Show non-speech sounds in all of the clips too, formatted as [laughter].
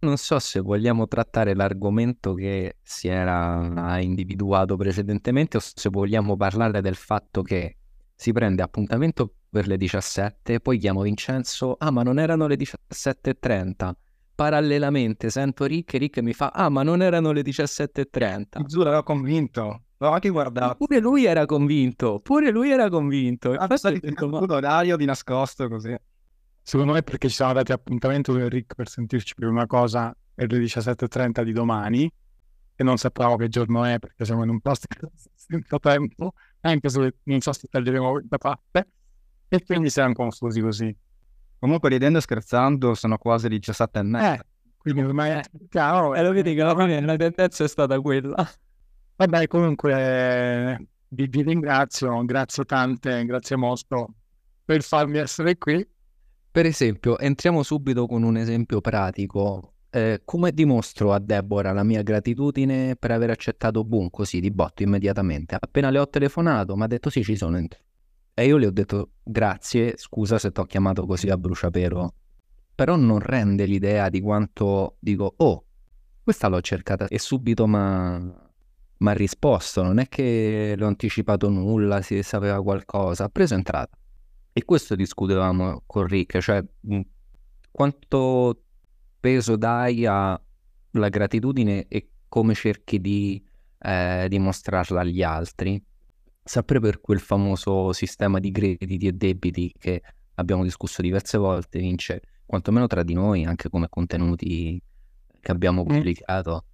non so se vogliamo trattare l'argomento che si era individuato precedentemente o se vogliamo parlare del fatto che si prende appuntamento per le 17, poi chiamo Vincenzo, ah ma non erano le 17.30. Parallelamente sento Rick e Rick mi fa, ah ma non erano le 17.30. Giuro, ero convinto. L'ho anche guardato. Pure lui era convinto, pure lui era convinto. Ah, Infatti, detto, ma... orario di nascosto così. Secondo me perché ci siamo dati appuntamento con Rick per sentirci per una cosa per le 17.30 di domani e non sappiamo che giorno è perché siamo in un posto [laughs] senza tempo, anche se non so se taglieremo da parte e quindi siamo confusi così. Comunque ridendo e scherzando sono quasi 17 e mezza. Eh, quindi ormai è chiaro. E lo vedi che fine la tendenza è stata quella. Vabbè, comunque vi, vi ringrazio, grazie tante, grazie molto per farmi essere qui. Per esempio, entriamo subito con un esempio pratico. Eh, come dimostro a Deborah la mia gratitudine per aver accettato Boom così di botto immediatamente? Appena le ho telefonato, mi ha detto sì, ci sono. E io le ho detto grazie, scusa se ti ho chiamato così a bruciapelo. Però non rende l'idea di quanto dico, oh, questa l'ho cercata e subito mi ha risposto. Non è che l'ho anticipato nulla, si sapeva qualcosa. Ha preso entrata. E questo discutevamo con Rick, cioè quanto peso dai alla gratitudine e come cerchi di eh, dimostrarla agli altri, sempre per quel famoso sistema di crediti e debiti che abbiamo discusso diverse volte, vince quantomeno tra di noi, anche come contenuti che abbiamo pubblicato.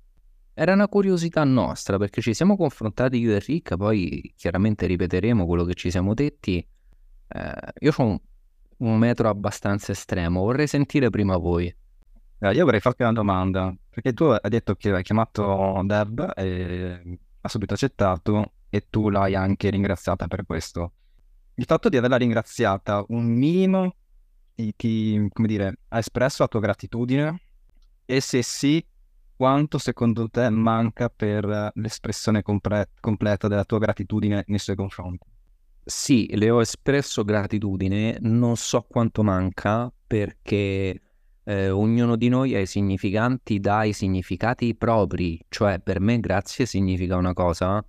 Era una curiosità nostra perché ci siamo confrontati io e Rick, poi chiaramente ripeteremo quello che ci siamo detti eh, io ho un, un, metro abbastanza estremo, vorrei sentire prima voi. Eh, io vorrei farti una domanda, perché tu hai detto che hai chiamato Deb e ha subito accettato e tu l'hai anche ringraziata per questo. Il fatto di averla ringraziata un minimo ti, come dire, ha espresso la tua gratitudine e se sì, quanto secondo te manca per l'espressione compre- completa della tua gratitudine nei suoi confronti? Sì, le ho espresso gratitudine, non so quanto manca perché eh, ognuno di noi ha i significanti dai significati propri, cioè per me grazie significa una cosa,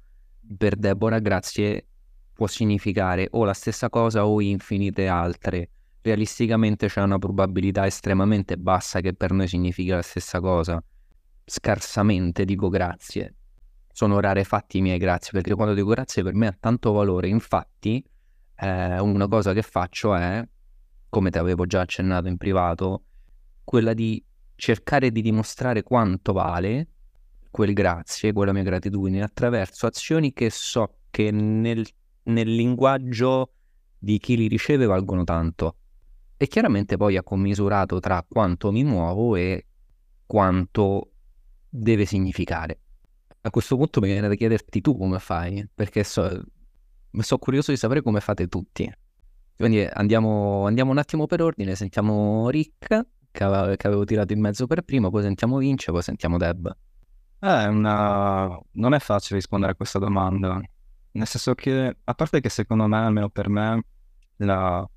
per Deborah grazie può significare o la stessa cosa o infinite altre. Realisticamente c'è una probabilità estremamente bassa che per noi significhi la stessa cosa. Scarsamente dico grazie sono rarefatti i miei grazie, perché quando dico grazie per me ha tanto valore. Infatti, eh, una cosa che faccio è, come ti avevo già accennato in privato, quella di cercare di dimostrare quanto vale quel grazie, quella mia gratitudine, attraverso azioni che so che nel, nel linguaggio di chi li riceve valgono tanto. E chiaramente poi ha commisurato tra quanto mi muovo e quanto deve significare. A questo punto mi viene da chiederti tu come fai, perché so, sono curioso di sapere come fate tutti. Quindi andiamo, andiamo un attimo per ordine, sentiamo Rick, che, aveva, che avevo tirato in mezzo per primo, poi sentiamo Vince, poi sentiamo Deb. Eh, una... non è facile rispondere a questa domanda, nel senso che, a parte che secondo me, almeno per me, la,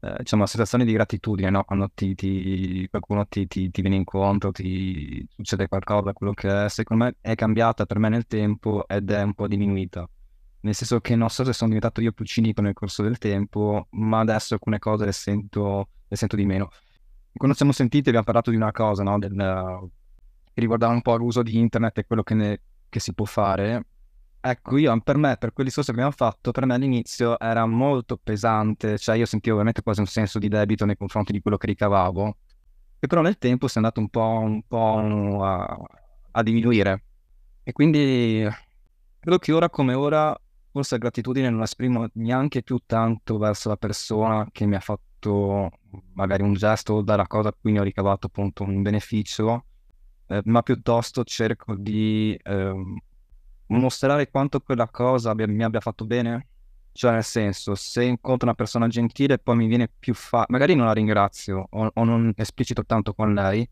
eh, diciamo, la sensazione di gratitudine, no? quando ti, ti, qualcuno ti, ti, viene incontro, ti succede qualcosa, quello che è, secondo me è cambiata per me nel tempo ed è un po' diminuita. Nel senso che non so se sono diventato io più cinico nel corso del tempo, ma adesso alcune cose le sento, le sento di meno. Quando siamo sentiti abbiamo parlato di una cosa, no? Del, che riguardava un po' l'uso di internet e quello che, ne, che si può fare Ecco, io per me, per quel discorso che abbiamo fatto, per me all'inizio era molto pesante, cioè io sentivo veramente quasi un senso di debito nei confronti di quello che ricavavo, che però nel tempo si è andato un po', un po a, a, diminuire. E quindi credo che ora come ora forse la gratitudine non la esprimo neanche più tanto verso la persona che mi ha fatto magari un gesto o dalla cosa a cui ne ho ricavato appunto un beneficio, eh, ma piuttosto cerco di... Eh, mostrare quanto quella cosa abbia, mi abbia fatto bene. Cioè, nel senso, se incontro una persona gentile, poi mi viene più facile. Magari non la ringrazio o, o, non esplicito tanto con lei,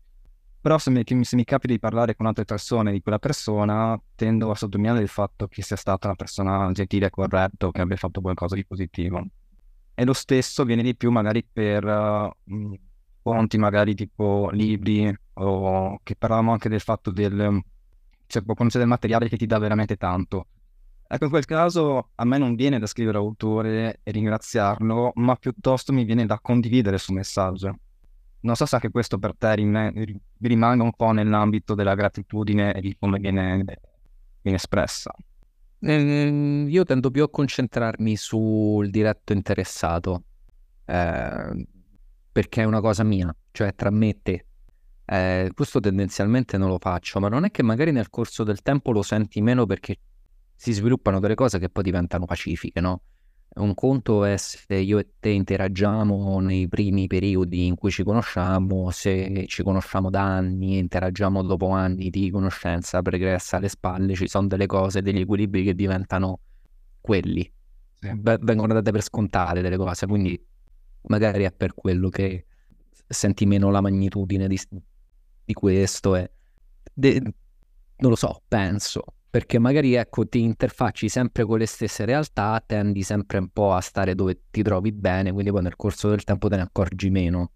però se mi, se mi capita di parlare con altre persone di quella persona, tendo a sottolineare il fatto che sia stata una persona gentile e corretta, che abbia fatto qualcosa di positivo. E lo stesso viene di più magari per uh, fonti magari tipo libri o che parlavamo anche del fatto del cioè può conoscere del materiale che ti dà veramente tanto. Ecco, in quel caso a me non viene da scrivere autore e ringraziarlo, ma piuttosto mi viene da condividere il suo messaggio. Non so se anche questo per te rimanga un po' nell'ambito della gratitudine e di come viene, viene espressa. Eh, io tendo più a concentrarmi sul diretto interessato, eh, perché è una cosa mia, cioè tra me e te. Eh, questo tendenzialmente non lo faccio, ma non è che magari nel corso del tempo lo senti meno perché si sviluppano delle cose che poi diventano pacifiche, no? Un conto è se io e te interagiamo nei primi periodi in cui ci conosciamo, se ci conosciamo da anni e interagiamo dopo anni di conoscenza pregressa alle spalle, ci sono delle cose, degli equilibri che diventano quelli. Sì. vengono date per scontate delle cose, quindi magari è per quello che senti meno la magnitudine di, di questo e de, non lo so, penso perché magari ecco ti interfacci sempre con le stesse realtà, tendi sempre un po' a stare dove ti trovi bene, quindi poi nel corso del tempo te ne accorgi meno.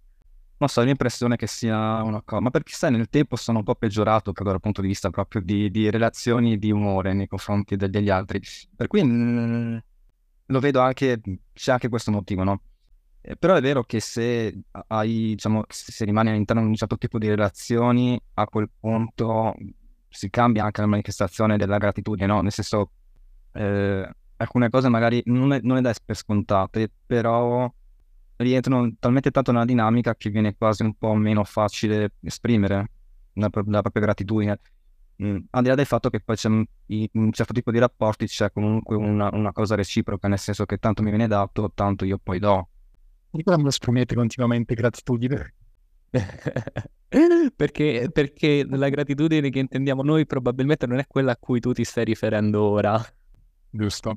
Non so, ho l'impressione che sia una cosa, ma perché sai, nel tempo sono un po' peggiorato proprio dal punto di vista proprio di, di relazioni di umore nei confronti degli altri, per cui mh, mm, lo vedo anche, c'è anche questo motivo, no? Eh, però è vero che se hai, diciamo, se rimani all'interno di un certo tipo di relazioni, a quel punto si cambia anche la manifestazione della gratitudine, no? Nel senso, eh, alcune cose magari non, è, non le dai per scontate, però rientrano talmente tanto nella dinamica che viene quasi un po' meno facile esprimere la, la propria gratitudine. Mm, al di là del fatto che poi c'è in un certo tipo di rapporti c'è comunque una, una, cosa reciproca, nel senso che tanto mi viene dato, tanto io poi do. Perché non esprimete continuamente gratitudine? [laughs] perché, perché la gratitudine che intendiamo noi probabilmente non è quella a cui tu ti stai riferendo ora. Giusto.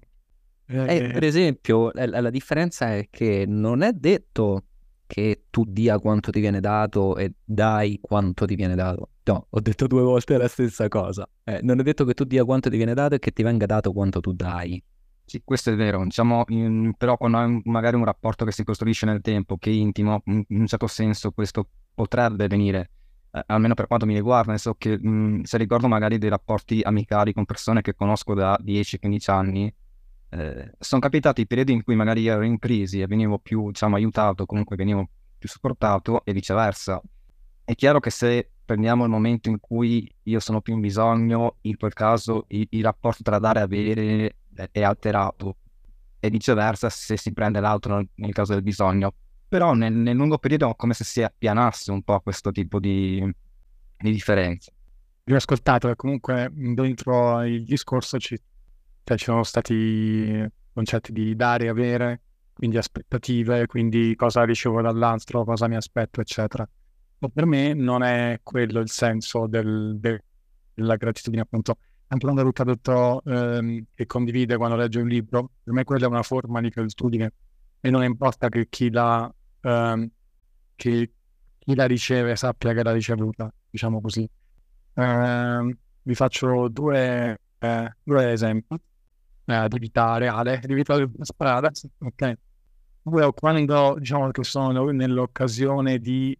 Eh, eh, per esempio, la, la, differenza è che non è detto che tu dia quanto ti viene dato e dai quanto ti viene dato. No, ho detto due volte la stessa cosa. Eh, non è detto che tu dia quanto ti viene dato e che ti venga dato quanto tu dai. Sì, questo è vero, diciamo, in, però quando hai magari un rapporto che si costruisce nel tempo, che è intimo, in un certo senso questo potrebbe venire, eh, almeno per quanto mi riguarda, nel senso che mh, se ricordo magari dei rapporti amicali con persone che conosco da 10-15 anni, eh, sono capitati periodi in cui magari ero in crisi e venivo più, diciamo, aiutato, comunque venivo più supportato e viceversa. È chiaro che se prendiamo il momento in cui io sono più in bisogno, in quel caso il, il rapporto tra dare e avere è alterato e viceversa se si prende l'altro nel, caso del bisogno. Però nel, nel, lungo periodo è come se si appianasse un po' questo tipo di, di differenze. Vi ho ascoltato comunque dentro il discorso ci, cioè, ci sono stati concetti di dare e avere, quindi aspettative, quindi cosa ricevo dall'altro, cosa mi aspetto, eccetera. Ma per me non è quello il senso del, della gratitudine, appunto anche quando Luca detto ehm, che condivide quando legge un libro, per me quella è una forma di gratitudine e non importa che chi la, ehm, che chi la riceve sappia che l'ha ricevuta, diciamo così. Eh, vi faccio due, eh, due esempi eh, di vita reale, di vita di strada, ok? Quando diciamo che sono nell'occasione di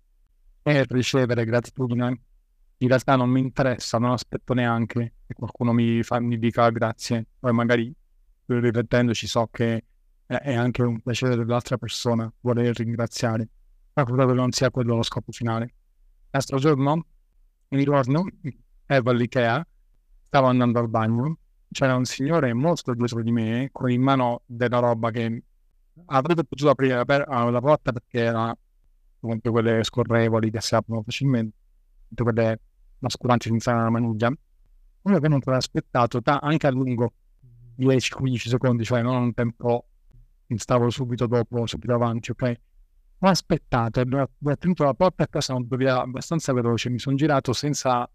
eh, ricevere gratitudine in realtà non mi interessa, non aspetto neanche che qualcuno mi, fa, mi dica grazie, poi magari riflettendoci so che è anche un piacere dell'altra persona voler ringraziare, ma credo che non sia quello lo scopo finale. L'altro giorno, mi ricordo, ero all'Ikea, stavo andando al bagno, c'era un signore molto dietro di me con in mano della roba che avrebbe potuto aprire la, la porta perché era comunque quelle scorrevoli che si aprono facilmente quelle masculanti senza una maniglia, uno che non te l'ha aspettato da, anche a lungo 10-15 secondi, cioè non un tempo stavo subito dopo, subito avanti, ok? Ho aspettato, ho tenuto la porta a casa via abbastanza veloce, mi sono girato senza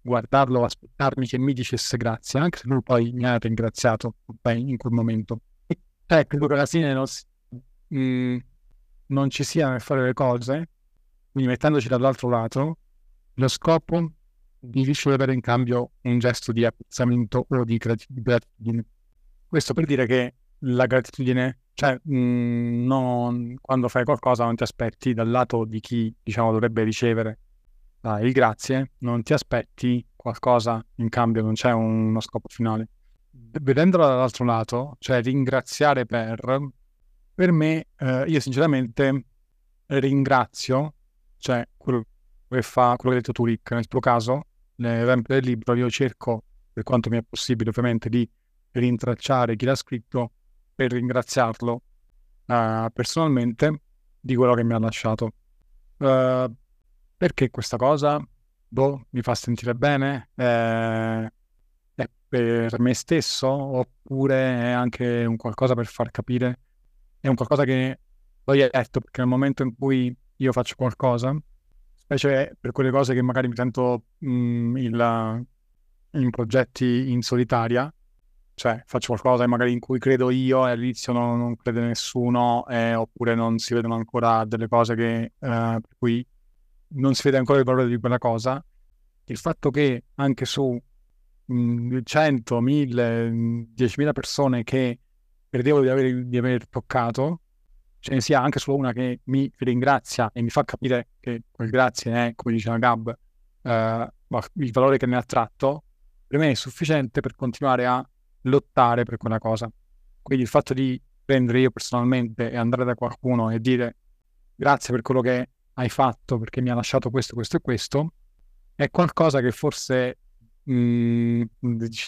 guardarlo, aspettarmi che mi dicesse grazie, anche se lui poi mi ha ringraziato okay, in quel momento. E eh, credo che alla fine non, mh, mm, non ci sia nel fare le cose, quindi mettendoci dall'altro lato, lo scopo di ricevere in cambio un gesto di apprezzamento o di gratitudine. Questo per dire che la gratitudine Cioè, mh, mm, non, quando fai qualcosa non ti aspetti dal lato di chi, diciamo, dovrebbe ricevere ah, il grazie, non ti aspetti qualcosa in cambio, non c'è un, uno scopo finale. Vedendolo dall'altro lato, cioè ringraziare per, per me, eh, io sinceramente ringrazio, cioè quello che fa, quello che hai detto tu Rick, nel tuo caso, nell'esempio del libro, io cerco, per quanto mi è possibile ovviamente, di rintracciare chi l'ha scritto per ringraziarlo uh, personalmente di quello che mi ha lasciato. Uh, perché questa cosa? Boh, mi fa sentire bene? Eh, è per me stesso? Oppure è anche un qualcosa per far capire? È un qualcosa che è detto perché nel momento in cui io faccio qualcosa, specie per quelle cose che magari mi sento mh, mm, il, in progetti in solitaria, cioè faccio qualcosa magari in cui credo io e all'inizio non, non crede nessuno, eh, oppure non si vedono ancora delle cose che, eh, per cui non si vede ancora il valore di quella cosa, il fatto che anche su mh, 100, 1000, 10.000 persone che credevo di aver, di aver toccato, ce ne sia anche solo una che mi ringrazia e mi fa capire che quel grazie è, come diceva Gab, eh, il valore che ne ha tratto, per me è sufficiente per continuare a lottare per quella cosa. Quindi il fatto di prendere io personalmente e andare da qualcuno e dire grazie per quello che hai fatto perché mi ha lasciato questo, questo e questo, è qualcosa che forse mh, mm,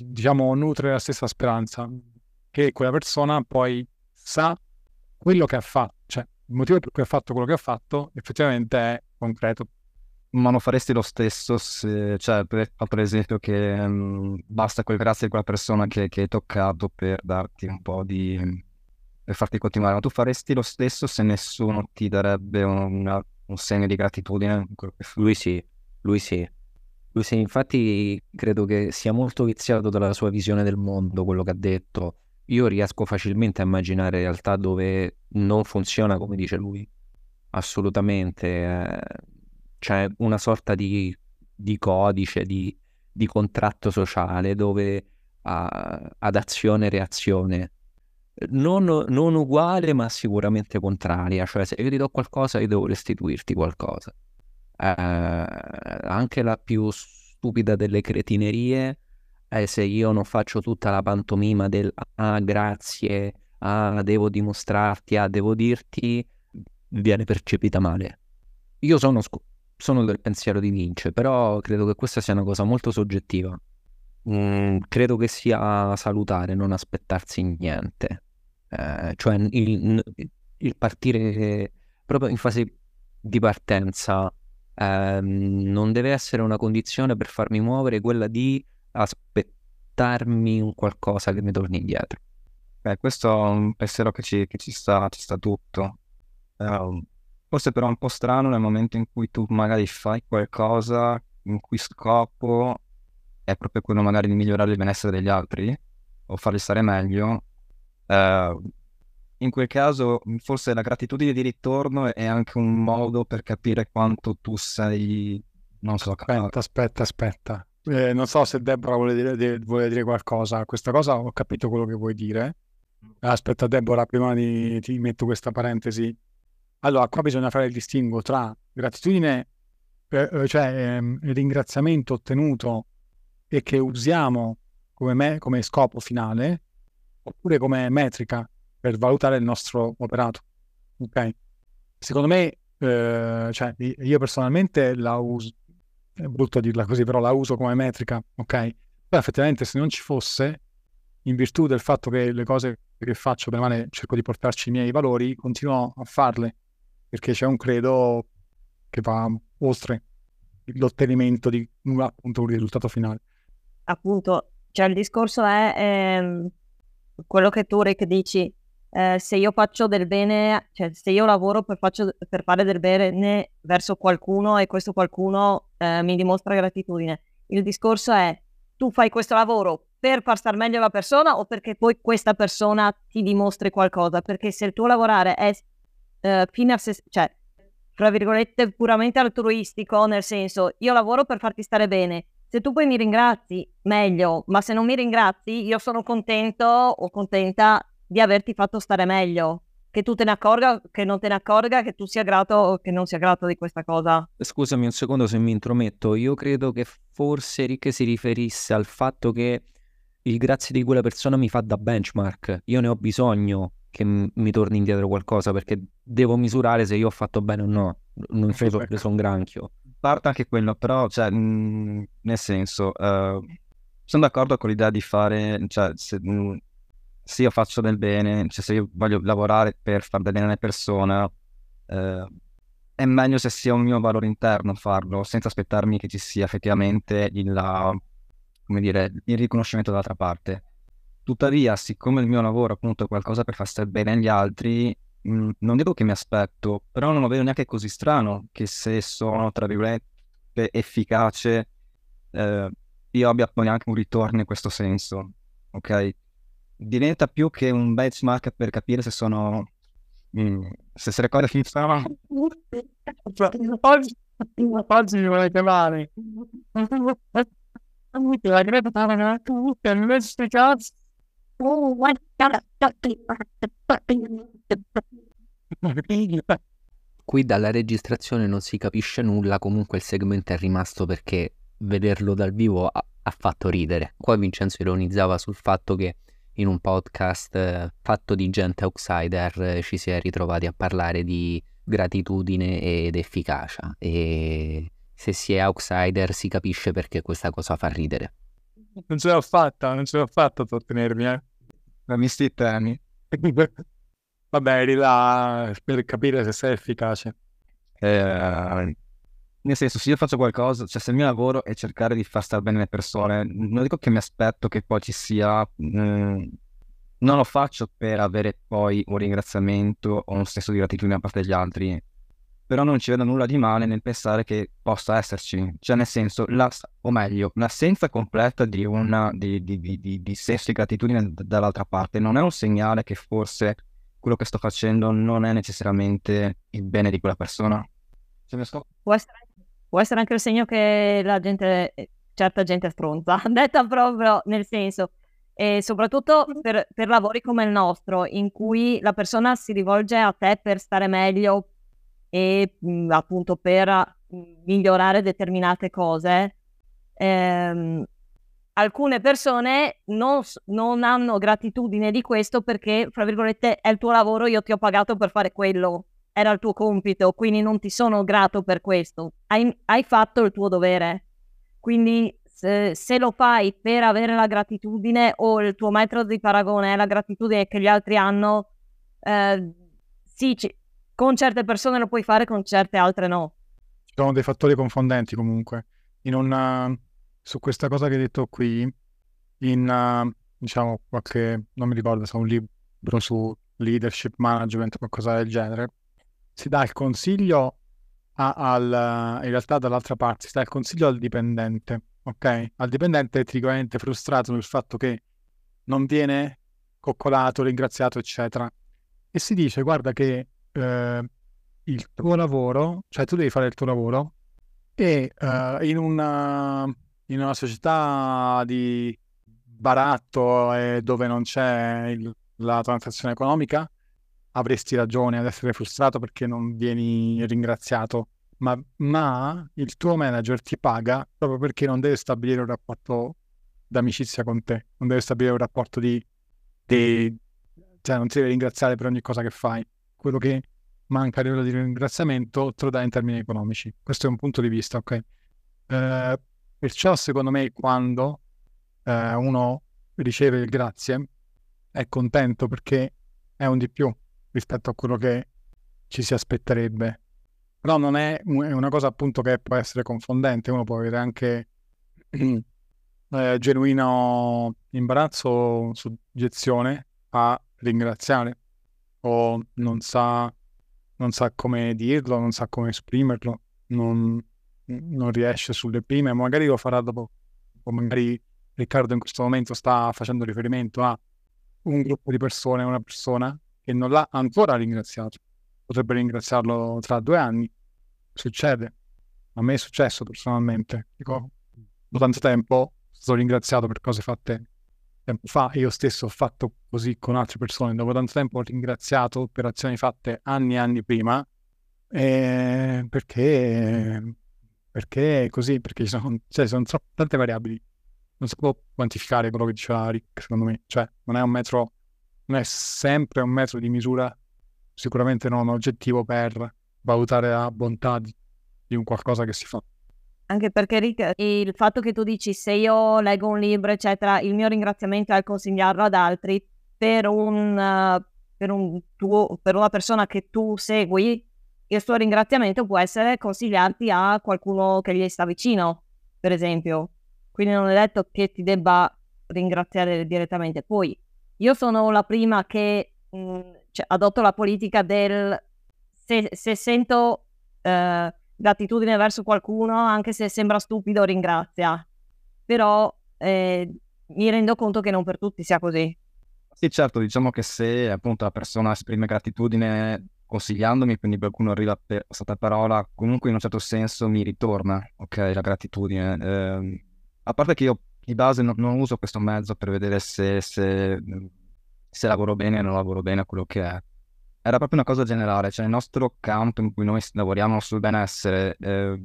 diciamo nutre la stessa speranza che quella persona poi sa quello che ha fatto, cioè il motivo per cui ha fatto quello che ha fatto effettivamente è concreto. Ma non faresti lo stesso se, cioè, per, per esempio, che mh, basta quel grazie di quella persona che, che hai toccato per darti un po' di. per farti continuare, ma tu faresti lo stesso se nessuno ti darebbe una, un segno di gratitudine? Lui sì, lui sì. Lui sì, infatti credo che sia molto viziato dalla sua visione del mondo, quello che ha detto. Io riesco facilmente a immaginare realtà dove non funziona come dice lui. Assolutamente. Eh c'è una sorta di, di codice, di, di, contratto sociale dove uh, ad azione e reazione non, non, uguale ma sicuramente contraria, cioè se io ti do qualcosa io devo restituirti qualcosa. Uh, anche la più stupida delle cretinerie è se io non faccio tutta la pantomima del ah grazie, ah devo dimostrarti, ah devo dirti, viene percepita male. Io sono, sc- sono del pensiero di Vince, però credo che questa sia una cosa molto soggettiva. Mm, credo che sia salutare non aspettarsi niente, eh, cioè il, il, partire proprio in fase di partenza eh, non deve essere una condizione per farmi muovere quella di aspettarmi un qualcosa che mi torni indietro. Beh, questo è un pensiero che ci, che ci, sta, ci sta tutto. Um, Forse però è un po' strano nel momento in cui tu magari fai qualcosa in cui scopo è proprio quello magari di migliorare il benessere degli altri o farli stare meglio. Uh, in quel caso forse la gratitudine di ritorno è anche un modo per capire quanto tu sei, non so, aspetta, aspetta, aspetta. Eh, non so se Deborah vuole dire, vuole dire qualcosa. Questa cosa ho capito quello che vuoi dire. Aspetta, Deborah, prima di, ti metto questa parentesi. Allora, qua bisogna fare il distinguo tra gratitudine, eh, cioè ehm, ringraziamento ottenuto e che usiamo come, me, come scopo finale, oppure come metrica per valutare il nostro operato. Ok? Secondo me, eh, cioè, io personalmente la uso, è brutto dirla così, però la uso come metrica, ok? Poi effettivamente se non ci fosse, in virtù del fatto che le cose che faccio, per male, cerco di portarci i miei valori, continuo a farle perché c'è un credo che va oltre l'ottenimento di appunto un risultato finale. Appunto, cioè il discorso è ehm, quello che tu Rick dici, eh, se io faccio del bene, cioè se io lavoro per, faccio, per fare del bene verso qualcuno e questo qualcuno eh, mi dimostra gratitudine, il discorso è tu fai questo lavoro per far star meglio la persona o perché poi questa persona ti dimostri qualcosa, perché se il tuo lavorare è eh, fine a se, cioè, tra virgolette, puramente altruistico, nel senso, io lavoro per farti stare bene. Se tu poi mi ringrazi, meglio, ma se non mi ringrazi, io sono contento o contenta di averti fatto stare meglio. Che tu te ne accorga, che non te ne accorga, che tu sia grato o che non sia grato di questa cosa. Scusami un secondo se mi intrometto, io credo che forse Rick si riferisse al fatto che il grazie di quella persona mi fa da benchmark, io ne ho bisogno che m- mi torni indietro qualcosa perché devo misurare se io ho fatto bene o no, non so se ho preso un granchio. Parte anche quello, però, cioè, mh, nel senso, uh, sono d'accordo con l'idea di fare, cioè, se, mh, se, io faccio del bene, cioè se io voglio lavorare per far del bene alle persone, uh, è meglio se sia un mio valore interno farlo, senza aspettarmi che ci sia effettivamente il, dire, il riconoscimento dall'altra parte. Tuttavia, siccome il mio lavoro appunto è qualcosa per far stare bene agli altri, mh, mm, non dico che mi aspetto, però non lo vedo neanche così strano che se sono, tra virgolette, efficace, eh, io abbia poi anche un ritorno in questo senso, ok? Diventa più che un benchmark per capire se sono... Mm, se si ricorda che stava... Oggi, oggi mi volete male. La Greta per me sti cazzo. Qui dalla registrazione non si capisce nulla, comunque il segmento è rimasto perché vederlo dal vivo ha, ha fatto ridere. Qua Vincenzo ironizzava sul fatto che in un podcast eh, fatto di gente outsider eh, ci si è ritrovati a parlare di gratitudine ed efficacia e se si è outsider si capisce perché questa cosa fa ridere. Non ce l'ho fatta, non ce l'ho fatta a trattenermi, eh. La misti temi. [laughs] Vabbè, eri là per capire se sei efficace. Eh, nel senso, se io faccio qualcosa, cioè se il mio lavoro è cercare di far stare bene le persone, non dico che mi aspetto che poi ci sia... Eh, non lo faccio per avere poi un ringraziamento o un senso di gratitudine da parte degli altri però non ci vedo nulla di male nel pensare che possa esserci, cioè nel senso, la, o meglio, l'assenza completa di, una, di, di, di, senso di gratitudine dall'altra parte non è un segnale che forse quello che sto facendo non è necessariamente il bene di quella persona. Sto... Può, essere, può essere anche il segno che la gente, certa gente è stronza, [laughs] detta proprio nel senso, e soprattutto per, per, lavori come il nostro, in cui la persona si rivolge a te per stare meglio, e mhmm, appunto per mhmm, migliorare determinate cose, ehm, alcune persone non, non, hanno gratitudine di questo perché, fra virgolette, è il tuo lavoro, io ti ho pagato per fare quello, era il tuo compito, quindi non ti sono grato per questo, hai, hai fatto il tuo dovere. Quindi se, se, lo fai per avere la gratitudine o il tuo metodo di paragone è la gratitudine che gli altri hanno, eh, sì, ci, con certe persone lo puoi fare, con certe altre no. Ci sono dei fattori confondenti comunque. Una, su questa cosa che hai detto qui, in uh, diciamo qualche, non mi ricordo se è un libro su leadership management o qualcosa del genere, si dà il consiglio a, al, in realtà dall'altra parte, si dà il consiglio al dipendente, ok? Al dipendente tipicamente frustrato nel fatto che non viene coccolato, ringraziato, eccetera. E si dice, guarda che eh, il tuo lavoro, cioè tu devi fare il tuo lavoro e eh, in, una, in una società di baratto e dove non c'è il, la transazione economica, avresti ragione ad essere frustrato perché non vieni ringraziato, ma, ma, il tuo manager ti paga proprio perché non deve stabilire un rapporto d'amicizia con te, non deve stabilire un rapporto di, di cioè non ti deve ringraziare per ogni cosa che fai quello che manca a livello di ringraziamento te lo dà in termini economici. Questo è un punto di vista, ok? Eh, perciò secondo me quando eh, uno riceve il grazie è contento perché è un di più rispetto a quello che ci si aspetterebbe. Però non è, una cosa appunto che può essere confondente, uno può avere anche [clears throat] eh, genuino imbarazzo o soggezione a ringraziare o non sa, non sa come dirlo, non sa come esprimerlo, non, non riesce sulle prime, magari lo farà dopo, o magari Riccardo in questo momento sta facendo riferimento a un gruppo di persone, una persona che non l'ha ancora ringraziato, potrebbe ringraziarlo tra due anni, succede, a me è successo personalmente, dico, dopo tanto tempo sono ringraziato per cose fatte tempo fa io stesso ho fatto così con altre persone, dopo tanto tempo ho ringraziato per azioni fatte anni e anni prima, eh, perché, perché così, perché ci sono, cioè, sono tante variabili, non si può quantificare quello che diceva Rick, secondo me, cioè non è un metro, non è sempre un metro di misura, sicuramente non oggettivo per valutare la bontà di, di un qualcosa che si fa. Anche perché Rick, il fatto che tu dici se io leggo un libro, eccetera, il mio ringraziamento è consigliarlo ad altri per, un, per, un tuo, per una persona che tu segui, il suo ringraziamento può essere consigliarti a qualcuno che gli sta vicino, per esempio. Quindi non è detto che ti debba ringraziare direttamente. Poi io sono la prima che mh, mm, cioè, adotto la politica del se, se sento eh, gratitudine verso qualcuno, anche se sembra stupido, ringrazia. Però eh, mi rendo conto che non per tutti sia così. Sì, certo, diciamo che se appunto la persona esprime gratitudine consigliandomi, quindi qualcuno arriva per questa parola, comunque in un certo senso mi ritorna, ok, la gratitudine. Eh, a parte che io di base non, non uso questo mezzo per vedere se, se, se lavoro bene o non lavoro bene a quello che è. Era proprio una cosa generale, cioè il nostro campo in cui noi lavoriamo sul benessere eh,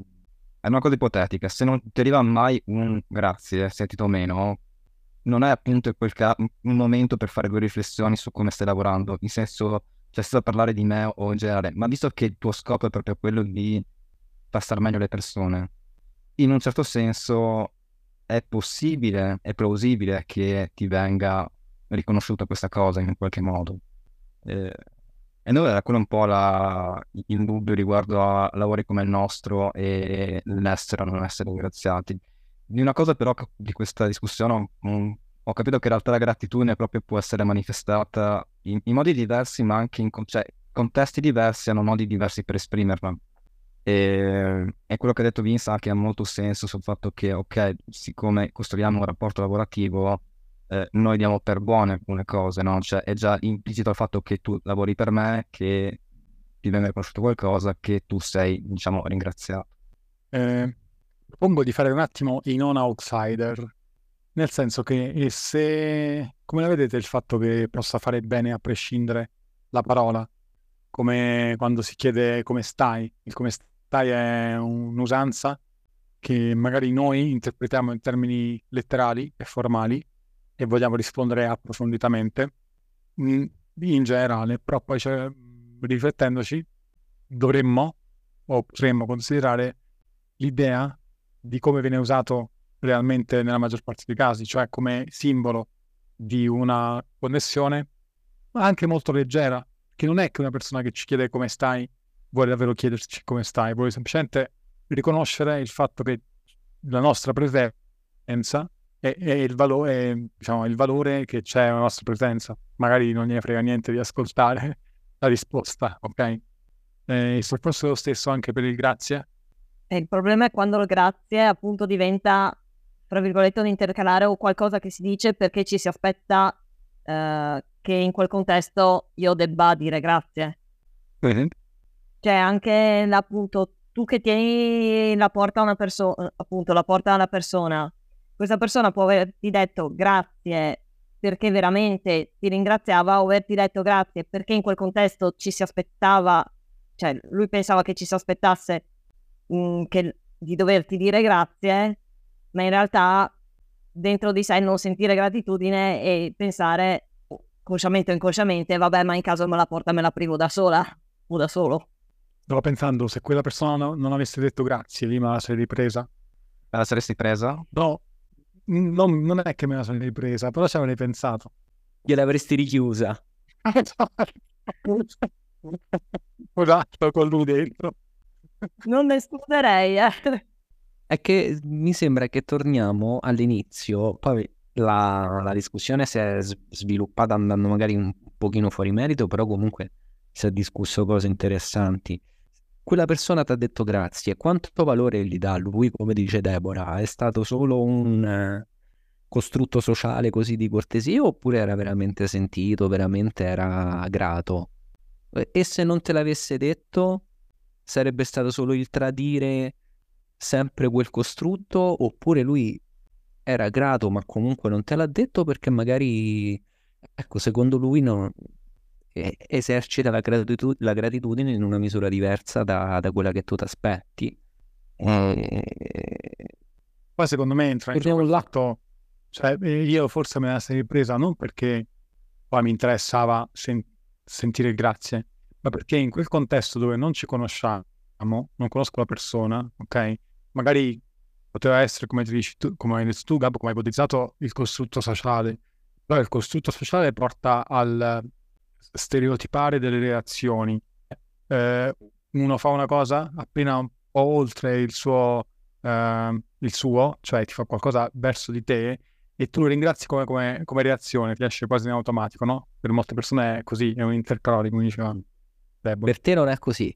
è una cosa ipotetica, se non ti arriva mai un grazie, sentito o meno, non è appunto ca- un momento per fare due riflessioni su come stai lavorando, in senso, cioè sto parlare di me o in generale, ma visto che il tuo scopo è proprio quello di far stare meglio le persone, in un certo senso è possibile, è plausibile che ti venga riconosciuta questa cosa in qualche modo. Eh, e noi era quello un po' la, il dubbio riguardo a lavori come il nostro e l'essere o non essere ringraziati. Di una cosa però di questa discussione um, ho capito che in realtà la gratitudine proprio può essere manifestata in, in modi diversi, ma anche in cioè, contesti diversi hanno modi diversi per esprimerla. E, e, quello che ha detto Vince anche ha molto senso sul fatto che, ok, siccome costruiamo un rapporto lavorativo, eh, noi diamo per buone alcune cose, no? Cioè è già implicito il fatto che tu lavori per me, che ti viene riconosciuto qualcosa, che tu sei, diciamo, ringraziato. Eh, propongo di fare un attimo i non outsider, nel senso che se, come la vedete il fatto che possa fare bene a prescindere la parola, come quando si chiede come stai, il come stai è un'usanza che magari noi interpretiamo in termini letterali e formali, e vogliamo rispondere approfonditamente. In, in generale, però poi cioè, riflettendoci dovremmo o potremmo considerare l'idea di come viene usato realmente nella maggior parte dei casi, cioè come simbolo di una connessione, ma anche molto leggera, che non è che una persona che ci chiede come stai vuole davvero chiederci come stai, vuole semplicemente riconoscere il fatto che la nostra presenza è, è il, valore, diciamo, il valore che c'è nella nostra presenza. Magari non gliene frega niente di ascoltare [laughs] la risposta, ok? Eh, il forse lo stesso anche per il grazie. E il problema è quando il grazie appunto diventa, tra virgolette, un intercalare o qualcosa che si dice perché ci si aspetta eh, che in quel contesto io debba dire grazie. Mm-hmm. Cioè anche appunto tu che tieni la porta a una persona, appunto la porta alla persona, questa persona può averti detto grazie perché veramente ti ringraziava o averti detto grazie perché in quel contesto ci si aspettava, cioè lui pensava che ci si aspettasse mh, mm, che, di doverti dire grazie, ma in realtà dentro di sé non sentire gratitudine e pensare consciamente o inconsciamente, vabbè, ma in caso me la porta me la privo da sola o da solo. Stavo pensando, se quella persona no, non avesse detto grazie, lì me la sarei ripresa. Me la saresti presa? No, non, non, è che me la sono ripresa, però ci avrei pensato. Gliel'avresti richiusa. [laughs] esatto, con lui dentro. Non ne escluderei, eh. È che mi sembra che torniamo all'inizio, poi la, la discussione si è sviluppata andando magari un pochino fuori merito, però comunque si è discusso cose interessanti quella persona ti ha detto grazie, quanto valore gli dà lui, come dice Deborah? È stato solo un eh, costrutto sociale così di cortesia oppure era veramente sentito, veramente era grato? E se non te l'avesse detto, sarebbe stato solo il tradire sempre quel costrutto oppure lui era grato, ma comunque non te l'ha detto perché magari, ecco, secondo lui non, esercita la, gratitud- la, gratitudine in una misura diversa da, da quella che tu ti aspetti. E... Poi secondo me entra in gioco il lato, cioè io forse me la sei presa non perché poi mi interessava sen- sentire grazie, ma perché in quel contesto dove non ci conosciamo, non conosco la persona, ok? Magari poteva essere, come, dici tu, come hai detto tu, Gab, come hai ipotizzato, il costrutto sociale. Però il costrutto sociale porta al stereotipare delle reazioni. Eh, uno fa una cosa appena un po' oltre il suo, eh, il suo, cioè ti fa qualcosa verso di te e tu lo ringrazi come, come, come, reazione, ti esce quasi in automatico, no? Per molte persone è così, è un intercalore, come diceva Per te non è così.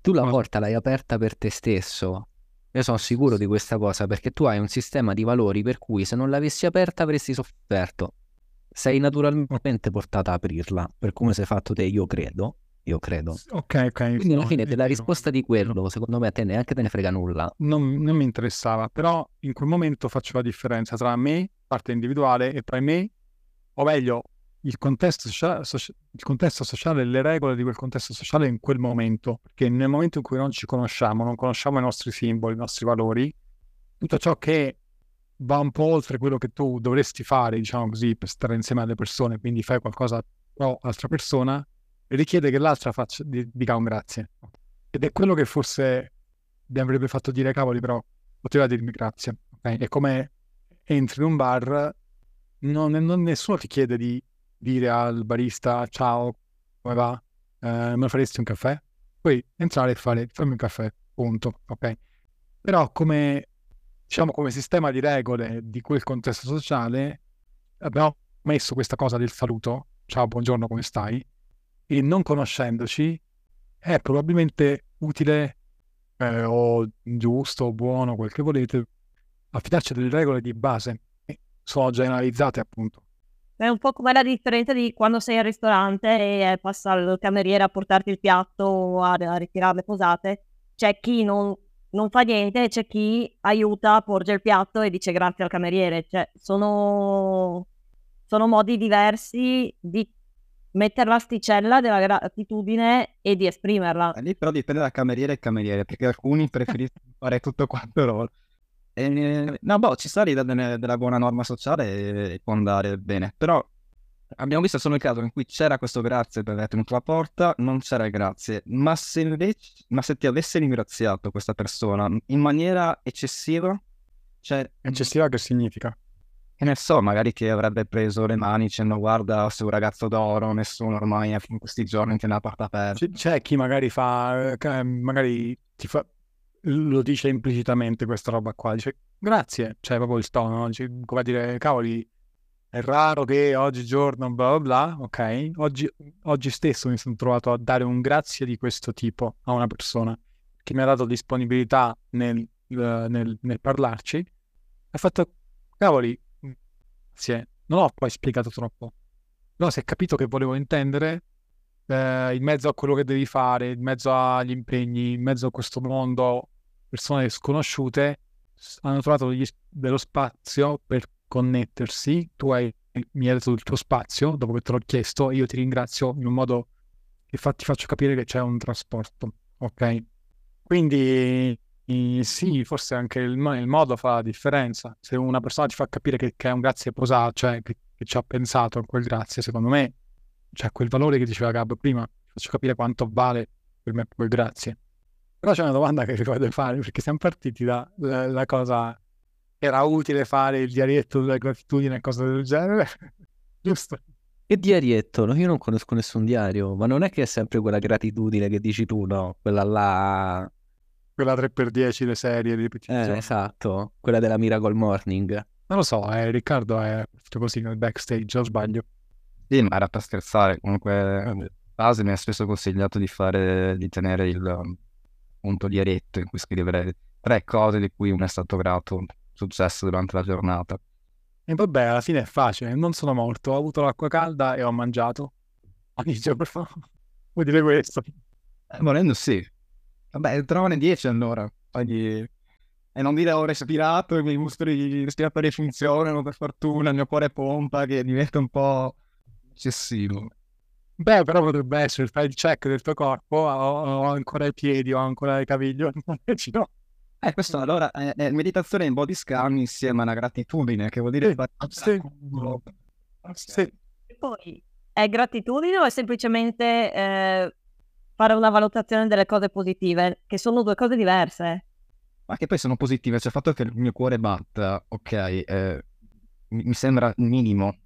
Tu la porta l'hai aperta per te stesso io sono sicuro di questa cosa perché tu hai un sistema di valori per cui se non l'avessi aperta avresti sofferto. Sei naturalmente portata a aprirla, per come sei fatto te, io credo. Io credo. Ok, ok. Quindi alla fine della risposta di quello, secondo me a te neanche te ne frega nulla. Non, non mi interessava, però in quel momento faccio la differenza tra me, parte individuale, e tra me, o meglio, il contesto, sociale, il contesto sociale, le regole di quel contesto sociale in quel momento, perché nel momento in cui non ci conosciamo, non conosciamo i nostri simboli, i nostri valori, tutto ciò che va un po' oltre quello che tu dovresti fare, diciamo così, per stare insieme alle persone, quindi fai qualcosa pro altra persona, richiede che l'altra faccia, dica un grazie. Ed è quello che forse mi avrebbe fatto dire cavoli, però poteva dirmi grazie. Okay? È come entri in un bar, non, non, nessuno ti chiede di dire al barista ciao, come va? Eh, me faresti un caffè? Poi entrare e fare fammi un caffè, punto, ok? Però come, diciamo, come sistema di regole di quel contesto sociale abbiamo messo questa cosa del saluto, ciao, buongiorno, come stai? E non conoscendoci è probabilmente utile eh, o giusto o buono, quel che volete, affidarci delle regole di base. Sono generalizzate appunto è un po' come la differenza di quando sei al ristorante e passa il cameriere a portarti il piatto o a, a ritirare le posate. C'è chi non, non, fa niente c'è chi aiuta, porge il piatto e dice grazie al cameriere. Cioè, sono, sono modi diversi di mettere l'asticella della gratitudine e di esprimerla. Lì però dipende da cameriere e cameriere, perché alcuni [laughs] preferiscono fare tutto quanto loro. E, no, boh, ci sta l'idea della buona norma sociale e può andare bene, però abbiamo visto solo il caso in cui c'era questo grazie per aver tenuto la porta, non c'era il grazie, ma se invece, ma se ti avesse ringraziato questa persona in maniera eccessiva, cioè... Eccessiva che significa? Che ne so, magari ti avrebbe preso le mani dicendo guarda, sei un ragazzo d'oro, nessuno ormai in questi giorni tiene la porta aperta. C'è chi magari fa, eh, magari ti fa, lo dice implicitamente questa roba qua, dice grazie, cioè proprio il tono, no? dice, come a dire, cavoli, è raro che oggi giorno bla bla bla, ok? Oggi, oggi stesso mi sono trovato a dare un grazie di questo tipo a una persona che mi ha dato disponibilità nel, uh, nel, nel parlarci, ha fatto, cavoli, grazie, non ho poi spiegato troppo, però si è capito che volevo intendere eh, in mezzo a quello che devi fare, in mezzo agli impegni, in mezzo a questo mondo persone sconosciute hanno trovato degli, dello spazio per connettersi. Tu hai, mi hai dato il tuo spazio dopo che te l'ho chiesto. Io ti ringrazio in un modo che fa, ti faccio capire che c'è un trasporto. Ok? Quindi sì, forse anche il, il, modo fa la differenza. Se una persona ti fa capire che, che è un grazie posato, cioè che, che, ci ha pensato a quel grazie, secondo me c'è quel valore che diceva Gab prima. Faccio capire quanto vale per me quel grazie. Però c'è una domanda che [laughs] ricordo fare, perché siamo partiti dalla cosa era utile fare il diarietto della gratitudine e cose del genere, [laughs] giusto? Che diarietto? No, io non conosco nessun diario, ma non è che è sempre quella gratitudine che dici tu, no? Quella là... Quella 3x10, le serie, le ripetizioni. Eh, esatto, quella della Miracle Morning. Non lo so, eh, Riccardo è così nel backstage, o sbaglio? Sì, ma era per scherzare, comunque base mi ha spesso consigliato di fare, di tenere il appunto diaretto in cui scrivere tre cose di cui uno è stato grato, successo durante la giornata. E vabbè, alla fine è facile, non sono morto, ho avuto l'acqua calda e ho mangiato. [laughs] Ogni giorno vuoi dire questo? Eh, volendo sì. Vabbè, trovane 10 allora. Ogni... e non dire ho respirato, i miei muscoli respiratori funzionano per fortuna, il mio cuore pompa, che diventa un po' eccessivo. Beh, però potrebbe essere, fai il check del tuo corpo, ho, ho ancora i piedi, ho ancora il caviglia, [laughs] no. Eh, questo allora è, è meditazione in body scan insieme alla gratitudine, che vuol dire... Sì, sì. sì. E poi è gratitudine o è semplicemente eh, fare una valutazione delle cose positive, che sono due cose diverse? Ma che poi sono positive, cioè il fatto che il mio cuore batta, ok, eh, mi, mi sembra minimo.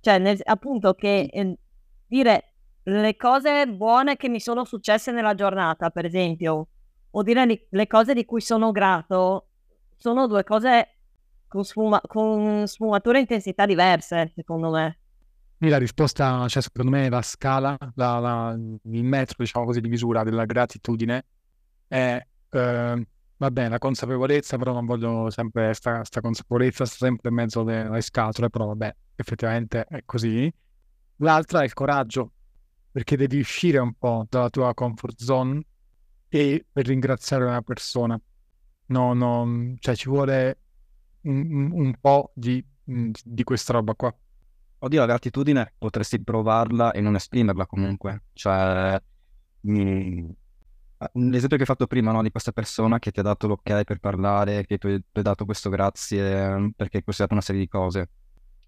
Cioè, nel- appunto, che eh, dire le cose buone che mi sono successe nella giornata, per esempio, o dire le cose di cui sono grato, sono due cose con, sfuma- con sfumature e intensità diverse, secondo me. Quindi la risposta, cioè secondo me la scala, la- la- il metro, diciamo così, di misura della gratitudine è, eh, vabbè, la consapevolezza, però non voglio sempre, sta, consapevolezza sta sempre in mezzo alle scatole, però vabbè, effettivamente è così. L'altra è il coraggio, perché devi uscire un po' dalla tua comfort zone e per ringraziare una persona. No, no, cioè ci vuole un, un- po' di, di questa roba qua. Oddio, la gratitudine potresti provarla e non esprimerla comunque. Cioè, l'esempio che hai fatto prima, no, di questa persona che ti ha dato l'ok per parlare, che tu hai dato questo grazie mm, perché hai considerato una serie di cose.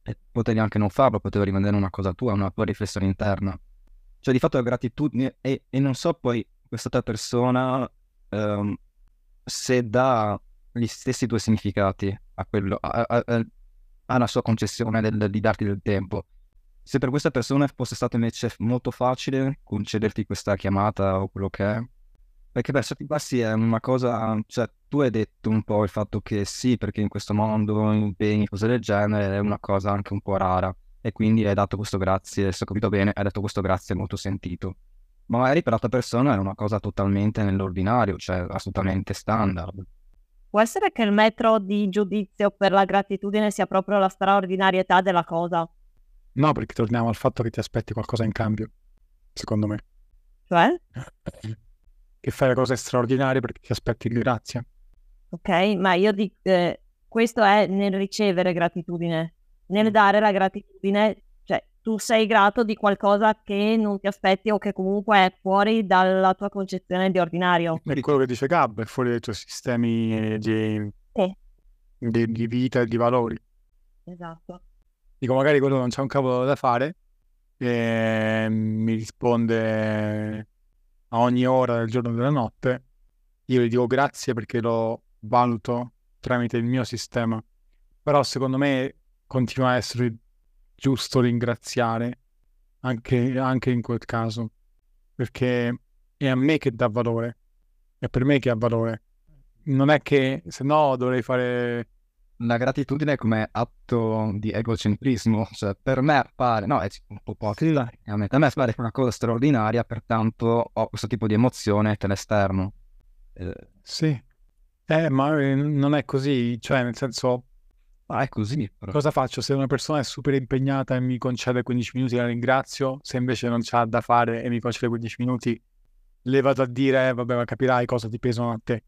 E potevi anche non farlo, potevi rimanere una cosa tua, una tua riflessione interna. Cioè, di fatto la gratitudine, e, e non so poi quest'altra persona ehm, se dà gli stessi due significati a quello, alla sua concessione del- di darti del tempo. Se per questa persona fosse stato invece molto facile concederti questa chiamata o quello che è, perché per certi passi è una cosa, cioè tu hai detto un po' il fatto che sì, perché in questo mondo impegni, cose del genere, è una cosa anche un po' rara e quindi hai dato questo grazie, se ho capito bene, hai detto questo grazie molto sentito. Ma magari per l'altra persona è una cosa totalmente nell'ordinario, cioè assolutamente standard. Può essere che il metro di giudizio per la gratitudine sia proprio la straordinarietà della cosa, No, perché torniamo al fatto che ti aspetti qualcosa in cambio, secondo me. cioè, Che fai le cose straordinarie perché ti aspetti grazia. ok, ma io dico, eh, questo è nel ricevere gratitudine, nel dare la gratitudine, tu sei grato di qualcosa che non ti aspetti o che comunque è fuori dalla tua concezione di ordinario. È quello che dice Gab, è fuori dai tuoi sistemi di, Sì. di, di vita e di valori. Esatto. Dico, magari quello non c'è un cavolo da fare e mi risponde a ogni ora del giorno e della notte. Io gli dico grazie perché lo valuto tramite il mio sistema. Però secondo me continua a essere giusto ringraziare anche, anche in quel caso, perché è a me che dà valore, è per me che ha valore. Non è che se no dovrei fare La gratitudine come atto di egocentrismo, cioè per me appare, no, è un po' ipocrita, a me appare una cosa straordinaria, pertanto ho questo tipo di emozione e te l'esterno. Eh, Sì, eh, ma eh, non è così, cioè nel senso, ma è così, però. cosa faccio se una persona è super impegnata e mi concede 15 minuti, la ringrazio, se invece non c'ha da fare e mi concede 15 minuti, le vado a dire, eh, vabbè, ma capirai cosa ti pesano a te.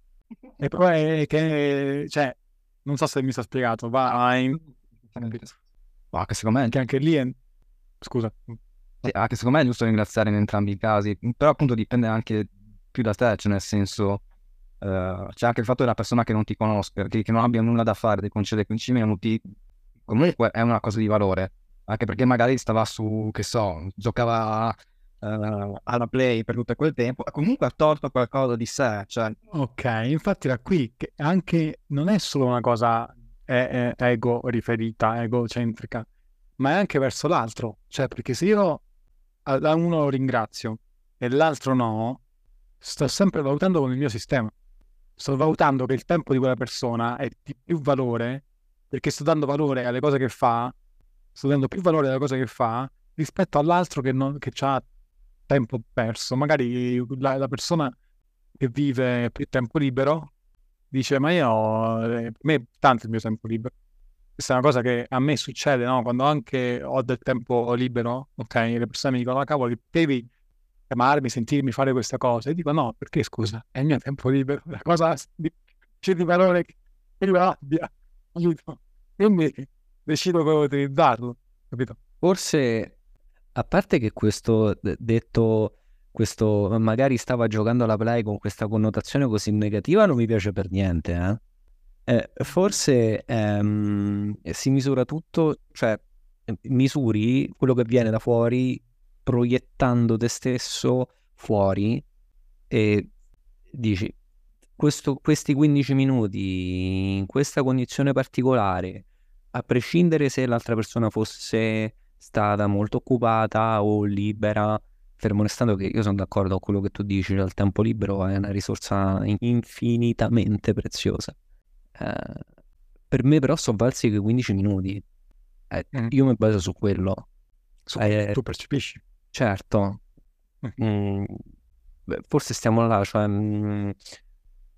E poi è che, cioè, non so se mi sta spiegato, va in... Ma che secondo me, che anche lì è... Scusa, sì, anche secondo me è giusto ringraziare in entrambi i casi, però appunto dipende anche più da te, cioè nel senso, eh, c'è anche il fatto della persona che non ti conosca, che, che non abbia nulla da fare, ti concede 15 minuti, comunque è una cosa di valore, anche perché magari stava su, che so, giocava eh, alla play per tutto quel tempo, comunque ha tolto qualcosa di sé, cioè Ok, infatti da qui che anche non è solo una cosa ego riferita, egocentrica, ma è anche verso l'altro. Cioè, perché se io a a uno lo ringrazio e l'altro no, sto sempre valutando con il mio sistema. Sto valutando che il tempo di quella persona è di più valore perché sto dando valore alle cose che fa, sto dando più valore alle cose che fa rispetto all'altro che, non, che ha tempo perso. Magari la, la persona che vive più tempo libero dice ma io eh, per me tanto il mio tempo libero questa è una cosa che a me succede no? quando anche ho del tempo libero ok le persone mi dicono ma cavolo devi chiamarmi sentirmi fare questa cosa e dico no perché scusa è il mio tempo libero la cosa di- c'è di valore che io abbia, capito? Quindi decido come utilizzarlo, capito? Forse, a parte che questo detto, questo magari stava giocando alla play con questa connotazione così negativa, non mi piace per niente, eh? Eh, forse ehm, si misura tutto, cioè misuri quello che viene da fuori proiettando te stesso fuori e dici questo, questi 15 minuti in questa condizione particolare, a prescindere se l'altra persona fosse stata molto occupata o libera, fermo restando che io sono d'accordo con quello che tu dici, il tempo libero è una risorsa infinitamente preziosa. Eh, per me però sono valsi quei 15 minuti. Eh, mm. Io mi baso su quello. Su eh, tu percepisci? Certo. Mm. Mm, beh, forse stiamo là, cioè mm,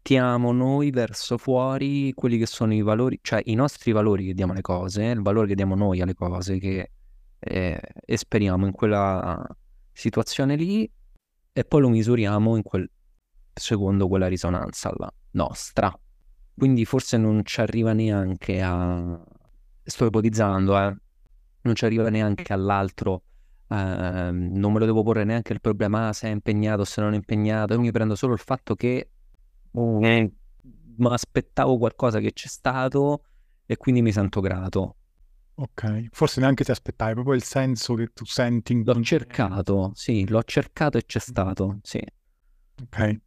tiamo noi verso fuori quelli che sono i valori, cioè i nostri valori che diamo alle cose, il valore che diamo noi alle cose che eh, esperiamo in quella situazione lì e poi lo misuriamo in quel, secondo quella risonanza là, nostra. Quindi forse non ci arriva neanche a... Sto ipotizzando, eh. Non ci arriva neanche all'altro. Eh, non me lo devo porre neanche il problema ah, se è impegnato, se non è impegnato. Io mi prendo solo il fatto che mm, mi aspettavo qualcosa che c'è stato e quindi mi sento grato. Ok, forse neanche ti aspettavi, proprio il senso che tu senti. In l'ho cercato, sì, l'ho cercato e c'è stato, sì. Ok.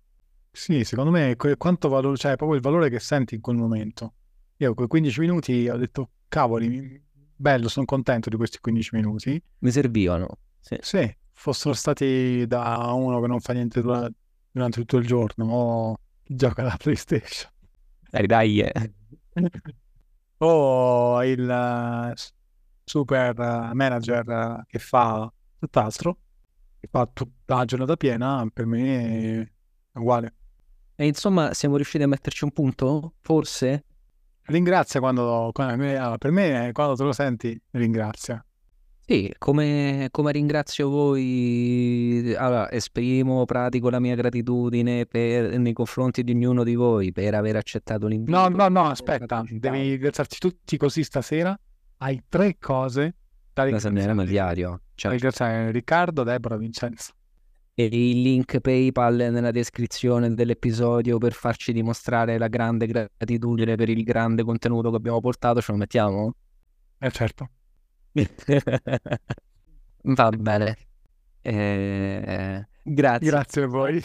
Sì, secondo me quanto valore, cioè proprio il valore che senti in quel momento. Io quei 15 minuti ho detto, cavoli, bello, sono contento di questi 15 minuti. Mi servivano. Sì. sì fossero stati da uno che non fa niente durante tutto il giorno o gioca alla PlayStation. Dai, dai. Eh. [laughs] o il super manager che fa tutt'altro, che fa tutta la giornata piena, per me è uguale. E insomma, siamo riusciti a metterci un punto? Forse? Ringrazia quando, quando per me, quando te lo senti, ringrazia. Sì, come, come ringrazio voi, allora, esprimo, pratico la mia gratitudine per, nei confronti di ognuno di voi per aver accettato l'invito. No, no, no, aspetta, devi ringraziarci tutti così stasera. Hai tre cose da ringraziare. Da diario. Certo. Ringraziare Riccardo, Deborah, Vincenzo il link PayPal nella descrizione dell'episodio per farci dimostrare la grande gratitudine per il grande contenuto che abbiamo portato, ce lo mettiamo? Eh certo. [laughs] Va bene. Eh, grazie. Grazie a voi.